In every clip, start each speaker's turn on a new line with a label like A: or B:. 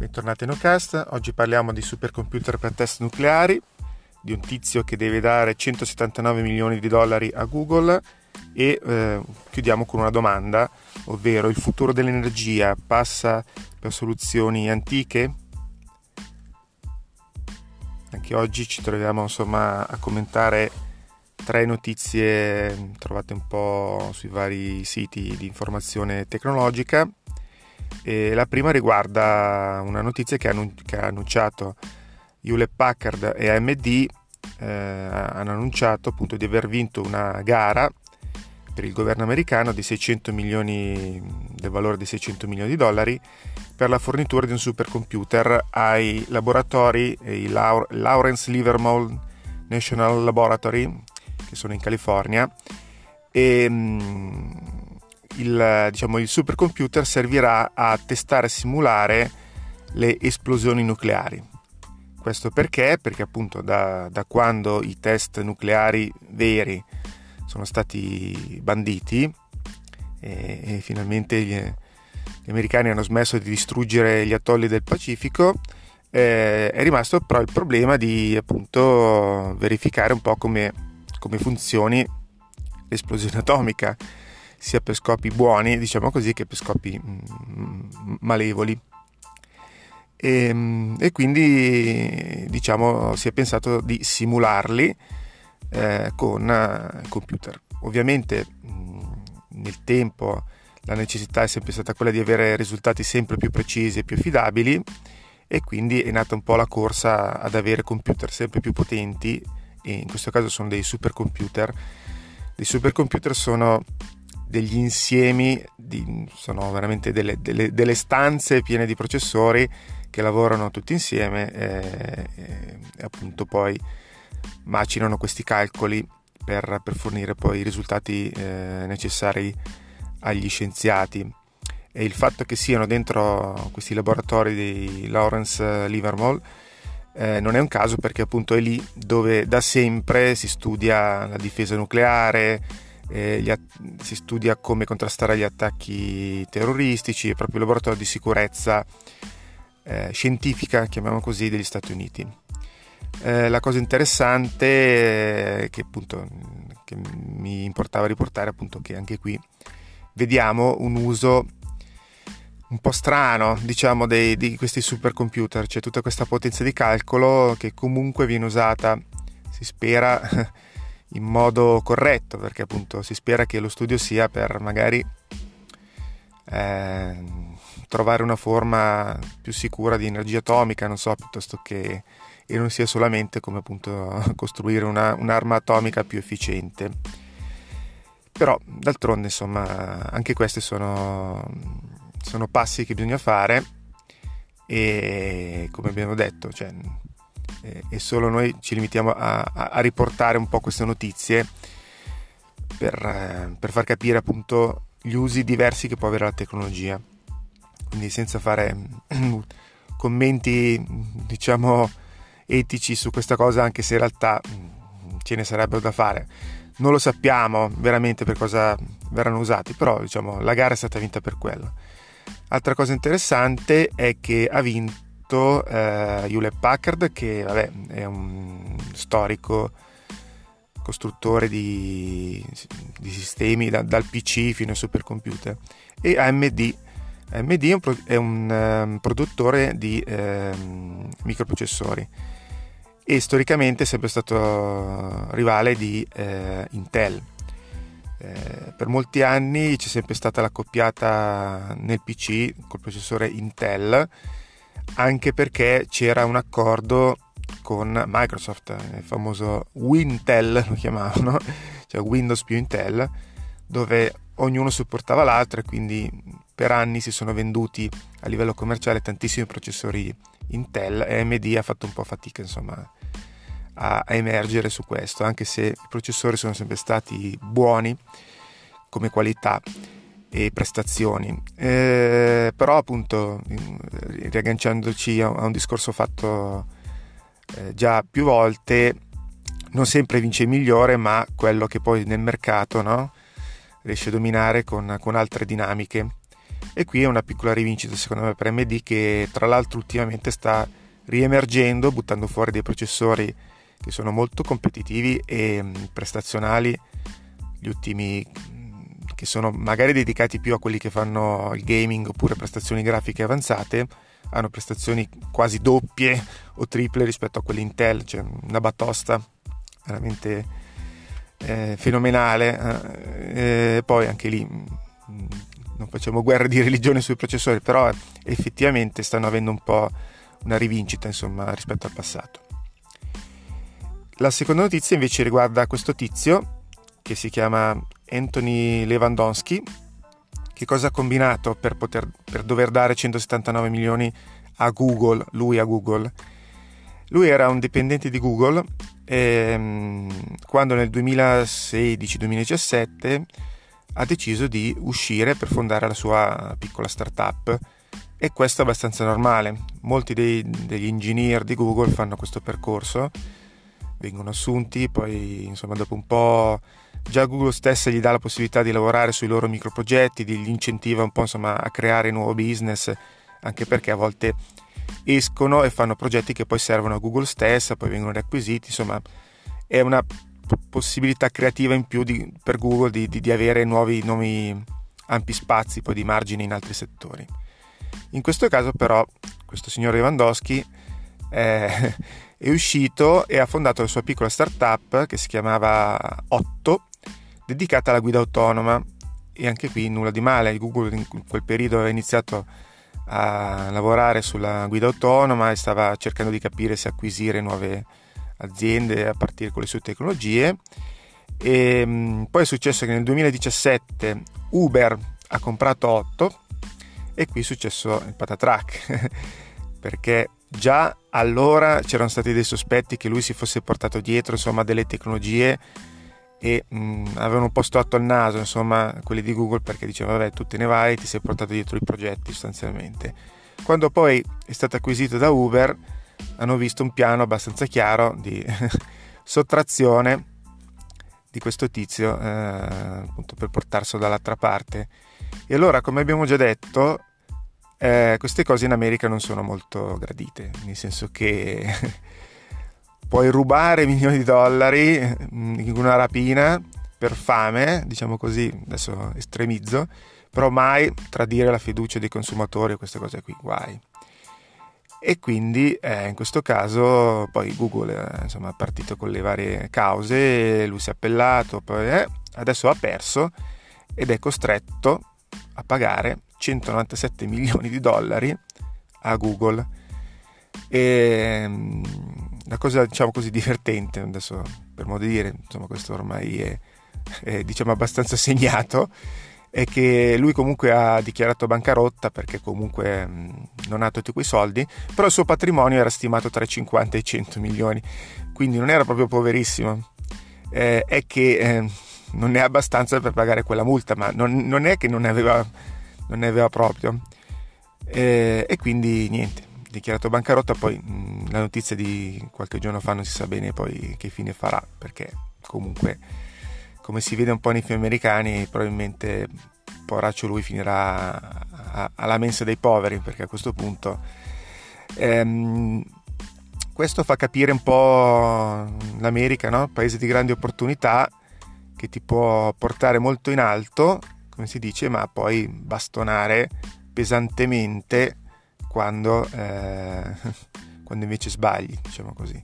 A: Bentornati in Ocast, oggi parliamo di supercomputer per test nucleari, di un tizio che deve dare 179 milioni di dollari a Google e eh, chiudiamo con una domanda, ovvero il futuro dell'energia passa per soluzioni antiche? Anche oggi ci troviamo insomma a commentare tre notizie trovate un po' sui vari siti di informazione tecnologica e la prima riguarda una notizia che, ha annunciato Hewlett Packard e AMD eh, hanno annunciato appunto di aver vinto una gara per il governo americano di 600 milioni del valore di 600 milioni di dollari per la fornitura di un supercomputer ai laboratori il Lawrence Livermore National Laboratory che sono in California. E mm, il, diciamo, il supercomputer servirà a testare e simulare le esplosioni nucleari. Questo perché? Perché appunto da, da quando i test nucleari veri sono stati banditi e, e finalmente gli, gli, americani hanno smesso di distruggere gli atolli del Pacifico, eh, è rimasto però il problema di appunto verificare un po' come, come funzioni l'esplosione atomica sia per scopi buoni, diciamo così, che per scopi mm, malevoli. E, ehm, e, quindi diciamo si è pensato di simularli eh, con eh, computer. Ovviamente mm, nel tempo la necessità è sempre stata quella di avere risultati sempre più precisi e più affidabili e quindi è nata un po' la corsa ad avere computer sempre più potenti e in questo caso sono dei supercomputer. Dei supercomputer sono degli insiemi, di, sono veramente delle, delle, delle, stanze piene di processori che lavorano tutti insieme e, e, e appunto poi macinano questi calcoli per, per fornire poi i risultati eh, necessari agli scienziati. E il fatto che siano dentro questi laboratori di Lawrence Livermore eh, non è un caso perché appunto è lì dove da sempre si studia la difesa nucleare, eh, att- si studia come contrastare gli attacchi terroristici, è proprio il laboratorio di sicurezza eh, scientifica, chiamiamo così, degli Stati Uniti. Eh, la cosa interessante che appunto che mi importava riportare appunto che anche qui vediamo un uso un po' strano diciamo dei, di questi supercomputer c'è tutta questa potenza di calcolo che comunque viene usata si spera in modo corretto, perché appunto si spera che lo studio sia per magari eh, trovare una forma più sicura di energia atomica, non so, piuttosto che e non sia solamente come appunto costruire una, un'arma atomica più efficiente. Però d'altronde insomma anche questi sono, sono passi che bisogna fare e come abbiamo detto, cioè, eh, e solo noi ci limitiamo a, a, riportare un po' queste notizie per, eh, per, far capire appunto gli usi diversi che può avere la tecnologia. Quindi senza fare commenti diciamo etici su questa cosa, anche se in realtà mm, ce ne sarebbero da fare. Non lo sappiamo veramente per cosa verranno usati, però diciamo la gara è stata vinta per quello. Altra cosa interessante è che ha vinto fatto eh, Hewlett Packard che vabbè, è un storico costruttore di, di sistemi da, dal PC fino ai supercomputer. E AMD AMD è un, è un um, produttore di um, microprocessori. E storicamente è sempre stato rivale di uh, Intel. Eh, per molti anni c'è sempre stata la coppiata nel PC col processore Intel anche perché c'era un accordo con Microsoft, il famoso Wintel lo chiamavano, cioè Windows più Intel, dove ognuno supportava l'altro e quindi per anni si sono venduti a livello commerciale tantissimi processori Intel e AMD ha fatto un po' fatica insomma a, a emergere su questo, anche se i processori sono sempre stati buoni come qualità e prestazioni. Eh, però appunto, riagganciandoci a, un discorso fatto eh, già più volte, non sempre vince il migliore, ma quello che poi nel mercato no, riesce a dominare con, con altre dinamiche. E qui è una piccola rivincita secondo me per AMD che tra l'altro ultimamente sta riemergendo, buttando fuori dei processori che sono molto competitivi e mm, prestazionali, gli ultimi che sono magari dedicati più a quelli che fanno il gaming oppure prestazioni grafiche avanzate, hanno prestazioni quasi doppie o triple rispetto a quelli Intel, cioè una batosta veramente eh, fenomenale. Eh, e poi anche lì mm, non facciamo guerra di religione sui processori, però effettivamente stanno avendo un po' una rivincita insomma, rispetto al passato. La seconda notizia invece riguarda questo tizio che si chiama Anthony Lewandowski. Che cosa ha combinato per, poter, per dover dare 179 milioni a Google, lui a Google? Lui era un dipendente di Google e ehm, quando nel 2016-2017 ha deciso di uscire per fondare la sua piccola startup e questo è abbastanza normale. Molti dei, degli engineer di Google fanno questo percorso, vengono assunti, poi insomma dopo un po' già Google stessa gli dà la possibilità di lavorare sui loro microprogetti, li incentiva un po' insomma a creare nuovo business, anche perché a volte escono e fanno progetti che poi servono a Google stessa, poi vengono riacquisiti, insomma è una possibilità creativa in più di, per Google di, di, di avere nuovi, nuovi ampi spazi poi di margine in altri settori. In questo caso però questo signor Lewandowski è, è uscito e ha fondato la sua piccola startup che si chiamava Otto, dedicata alla guida autonoma. E anche qui nulla di male, Google in quel periodo aveva iniziato a lavorare sulla guida autonoma e stava cercando di capire se acquisire nuove aziende a partire con le sue tecnologie. E mm, poi è successo che nel 2017 Uber ha comprato 8 e qui è successo il patatrack perché già allora c'erano stati dei sospetti che lui si fosse portato dietro insomma delle tecnologie e mh, avevano un po' stotto al naso insomma quelli di Google perché dicevano vabbè tu te ne vai ti sei portato dietro i progetti sostanzialmente. Quando poi è stato acquisito da Uber hanno visto un piano abbastanza chiaro di sottrazione di questo tizio eh, appunto per portarselo dall'altra parte. E allora come abbiamo già detto eh, queste cose in America non sono molto gradite nel senso che puoi rubare milioni di dollari mm, in una rapina per fame diciamo così adesso estremizzo però mai tradire la fiducia dei consumatori queste cose qui guai e quindi eh, in questo caso poi Google eh, insomma, è partito con le varie cause, lui si è appellato, poi, eh, adesso ha perso ed è costretto a pagare 197 milioni di dollari a Google. E la cosa diciamo così divertente, adesso per modo di dire, insomma questo ormai è, è diciamo abbastanza segnato, è che lui comunque ha dichiarato bancarotta perché comunque non ha tutti quei soldi, però il suo patrimonio era stimato tra i 50 e i 100 milioni, quindi non era proprio poverissimo. Eh, è che eh, non ha abbastanza per pagare quella multa, ma non, non è che non ne aveva, non ne aveva proprio. Eh, e quindi niente, dichiarato bancarotta, poi mh, mm, la notizia di qualche giorno fa non si sa bene poi che fine farà, perché comunque come si vede un po' nei film americani, probabilmente poraccio lui finirà alla mensa dei poveri, perché a questo punto ehm, questo fa capire un po' l'America, no? paese di grandi opportunità che ti può portare molto in alto, come si dice, ma poi bastonare pesantemente quando, eh, quando invece sbagli, diciamo così.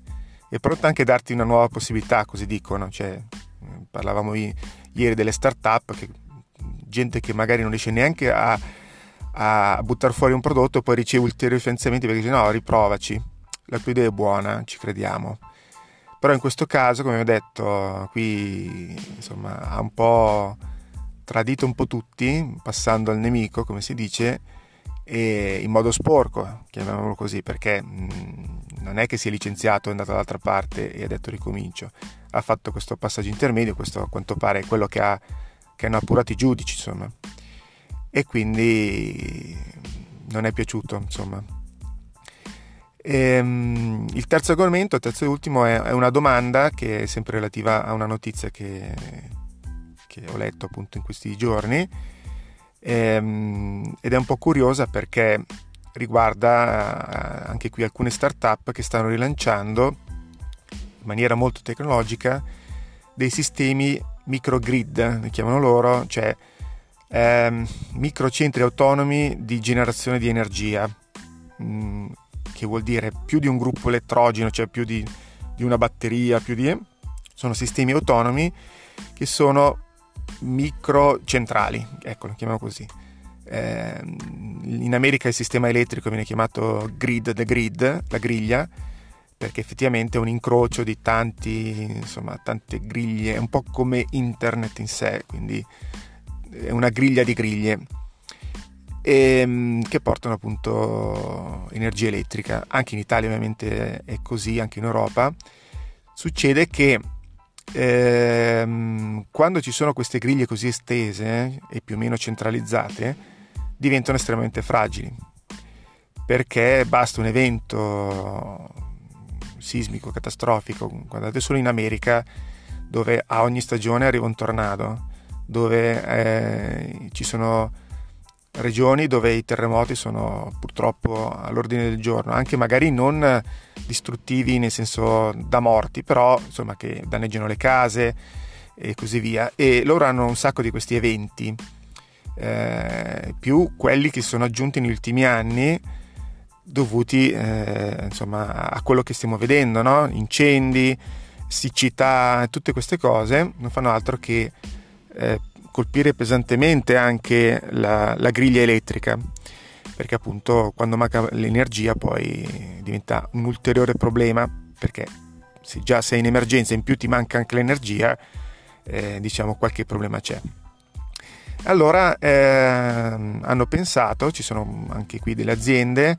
A: È pronto anche a darti una nuova possibilità, così dicono, cioè parlavamo ieri delle start-up, che, gente che magari non riesce neanche a, a buttare fuori un prodotto e poi riceve ulteriori finanziamenti perché dice no, riprovaci, la tua idea è buona, ci crediamo. Però in questo caso, come ho detto, qui insomma ha un po' tradito un po' tutti, passando al nemico, come si dice, e in modo sporco, chiamiamolo così, perché mh, non è che si è licenziato, è andato dall'altra parte e ha detto ricomincio, ha fatto questo passaggio intermedio, questo a quanto pare è quello che, ha, che hanno appurato i giudici, insomma, e quindi non è piaciuto, insomma. E, ehm, il terzo argomento, il terzo e ultimo, è, una domanda che è sempre relativa a una notizia che, che ho letto appunto in questi giorni ehm, ed è un po' curiosa perché riguarda eh, anche qui alcune start-up che stanno rilanciando in maniera molto tecnologica dei sistemi microgrid, li chiamano loro, cioè ehm, microcentri autonomi di generazione di energia, mm, che vuol dire più di un gruppo elettrogeno, cioè più di, di una batteria, più di... sono sistemi autonomi che sono microcentrali, ecco, lo chiamiamo così. Eh, in America il sistema elettrico viene chiamato grid, the grid, la griglia, perché effettivamente è un incrocio di tanti, insomma, tante griglie, è un po' come internet in sé, quindi è una griglia di griglie e, ehm, che portano appunto energia elettrica. Anche in Italia ovviamente è così, anche in Europa. Succede che ehm, quando ci sono queste griglie così estese e più o meno centralizzate, diventano estremamente fragili. Perché basta un evento sismico catastrofico guardate solo in America dove a ogni stagione arriva un tornado dove eh, ci sono regioni dove i terremoti sono purtroppo all'ordine del giorno, anche magari non distruttivi nel senso da morti, però insomma che danneggiano le case e così via. E loro hanno un sacco di questi eventi, eh, più quelli che sono aggiunti negli ultimi anni dovuti eh, insomma a quello che stiamo vedendo, no? incendi, siccità, tutte queste cose non fanno altro che eh, colpire pesantemente anche la, la, griglia elettrica, perché appunto quando manca l'energia poi diventa un ulteriore problema, perché se già sei in emergenza in più ti manca anche l'energia, eh, diciamo qualche problema c'è. Allora eh, hanno pensato, ci sono anche qui delle aziende,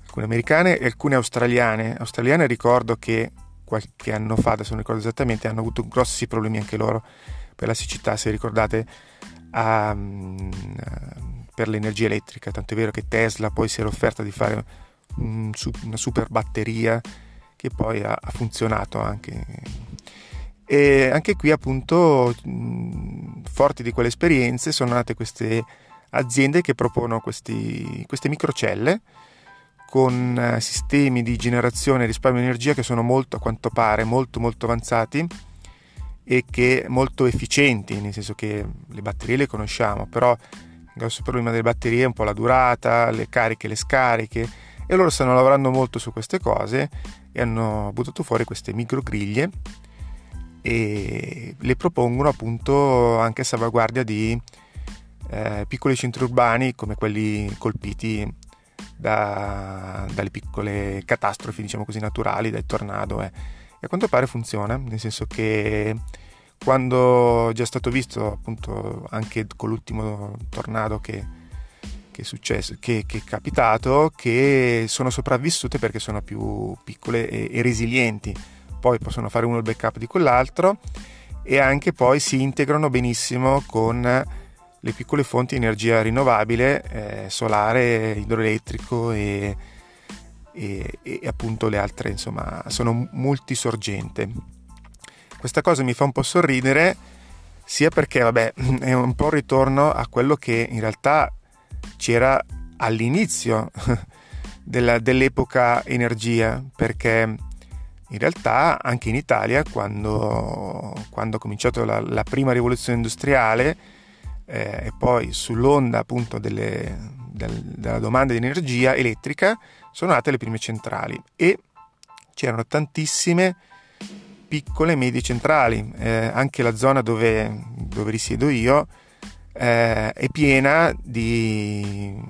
A: alcune americane e alcune australiane. Australiane ricordo che qualche anno fa, adesso non ricordo esattamente, hanno avuto grossi problemi anche loro per la siccità, se ricordate, a, per l'energia elettrica. Tanto è vero che Tesla poi si era offerta di fare un, una super batteria che poi ha, ha funzionato anche. E anche qui appunto forti di quelle esperienze sono nate queste aziende che propongono queste microcelle con eh, sistemi di generazione e risparmio di energia che sono molto a quanto pare molto molto avanzati e che molto efficienti, nel senso che le batterie le conosciamo, però il grosso problema delle batterie è un po' la durata, le cariche, le scariche e loro stanno lavorando molto su queste cose e hanno buttato fuori queste microgriglie e le propongono appunto anche a salvaguardia di eh, piccoli centri urbani come quelli colpiti da, dalle piccole catastrofi, diciamo così, naturali, dai tornado. Eh a quanto pare funziona, nel senso che quando è già stato visto appunto anche con l'ultimo tornado che, che è successo, che, che, è capitato, che sono sopravvissute perché sono più piccole e, e resilienti, poi possono fare uno il backup di quell'altro e anche poi si integrano benissimo con le piccole fonti di energia rinnovabile, eh, solare, idroelettrico e, e, e appunto le altre insomma sono multisorgente. Questa cosa mi fa un po' sorridere sia perché vabbè è un po' un ritorno a quello che in realtà c'era all'inizio della, dell'epoca energia perché in realtà anche in Italia quando, quando ha cominciato la, la, prima rivoluzione industriale eh, e poi sull'onda appunto delle, del, della domanda di energia elettrica sono nate le prime centrali e c'erano tantissime piccole e medie centrali, eh, anche la zona dove, dove risiedo io eh, è piena di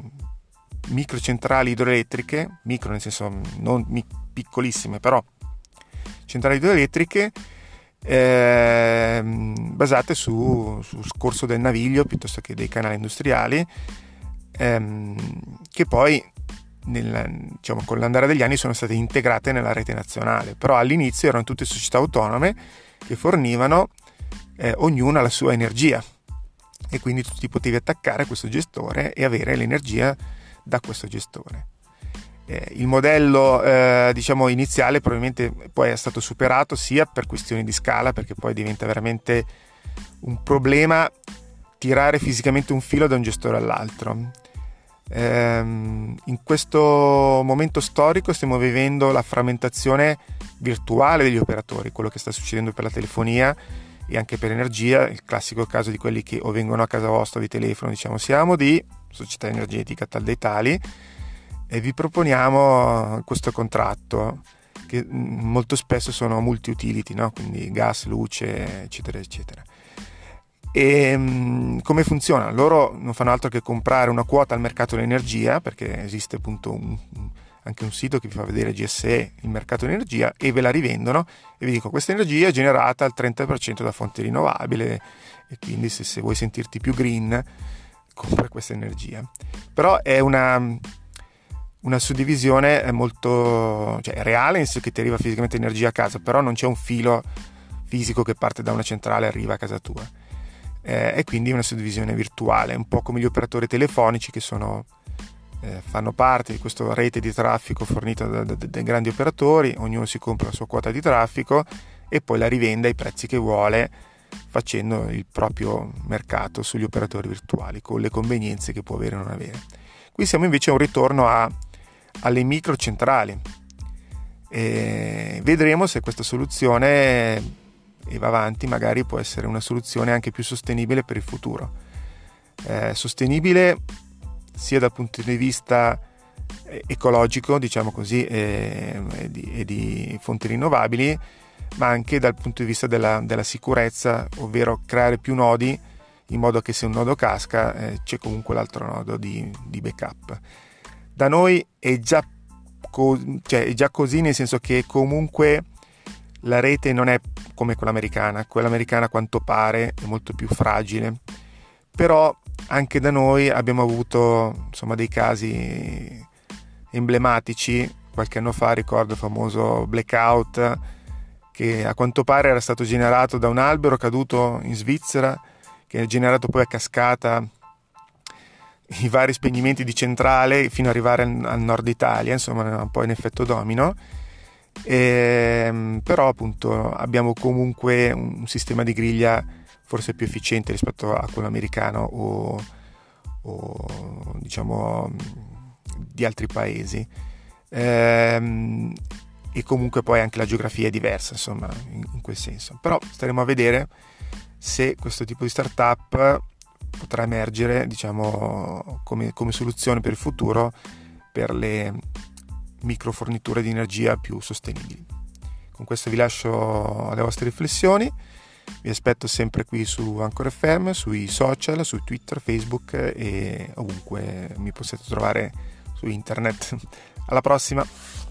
A: microcentrali idroelettriche, micro nel senso non mi- piccolissime, però centrali idroelettriche eh, basate su, su scorso del naviglio piuttosto che dei canali industriali ehm, che poi nel, diciamo, con l'andare degli anni sono state integrate nella rete nazionale, però all'inizio erano tutte società autonome che fornivano eh, ognuna la sua energia e quindi tu ti potevi attaccare a questo gestore e avere l'energia da questo gestore. Eh, il modello eh, diciamo iniziale probabilmente poi è stato superato sia per questioni di scala perché poi diventa veramente un problema tirare fisicamente un filo da un gestore all'altro. Ehm, in questo momento storico stiamo vivendo la frammentazione virtuale degli operatori, quello che sta succedendo per la telefonia e anche per l'energia, il classico caso di quelli che o vengono a casa vostra di telefono, diciamo siamo di società energetica tal dei tali e vi proponiamo questo contratto che mm, molto spesso sono multi-utility, no? quindi gas, luce, eccetera, eccetera. E mm, come funziona? Loro non fanno altro che comprare una quota al mercato dell'energia, perché esiste appunto un, anche un sito che vi fa vedere GSE, il mercato dell'energia, e ve la rivendono e vi dico questa energia è generata al 30% da fonte rinnovabile e quindi se, se vuoi sentirti più green compra questa energia. Però è una, una suddivisione molto cioè, reale, nel senso che ti arriva fisicamente energia a casa, però non c'è un filo fisico che parte da una centrale e arriva a casa tua eh, e quindi una suddivisione virtuale, un po' come gli operatori telefonici che sono, eh, fanno parte di questa rete di traffico fornita da, da, dai grandi operatori, ognuno si compra la sua quota di traffico e poi la rivende ai prezzi che vuole facendo il proprio mercato sugli operatori virtuali con le convenienze che può avere o non avere. Qui siamo invece a un ritorno a, alle microcentrali. E vedremo se questa soluzione e va avanti, magari può essere una soluzione anche più sostenibile per il futuro. Eh, sostenibile sia dal punto di vista eh, ecologico, diciamo così, e, di, e, di, fonti rinnovabili, ma anche dal punto di vista della, della, sicurezza, ovvero creare più nodi in modo che se un nodo casca eh, c'è comunque l'altro nodo di, di backup. Da noi è già, co- cioè, è già così, nel senso che comunque la rete non è come quella americana, quella americana a quanto pare è molto più fragile, però anche da noi abbiamo avuto insomma, dei casi emblematici, qualche anno fa ricordo il famoso blackout che a quanto pare era stato generato da un albero caduto in Svizzera, che ha generato poi a cascata i vari spegnimenti di centrale fino ad arrivare al nord Italia, insomma un po' in effetto domino e, ehm, però appunto abbiamo comunque un sistema di griglia forse più efficiente rispetto a quello americano o, o diciamo di altri paesi. Ehm, e comunque poi anche la geografia è diversa insomma in, in quel senso. Però staremo a vedere se questo tipo di startup potrà emergere diciamo come, come soluzione per il futuro per le microforniture di energia più sostenibili. Con questo vi lascio alle vostre riflessioni, vi aspetto sempre qui su Anchor FM, sui social, su Twitter, Facebook e ovunque mi possiate trovare su internet. Alla prossima!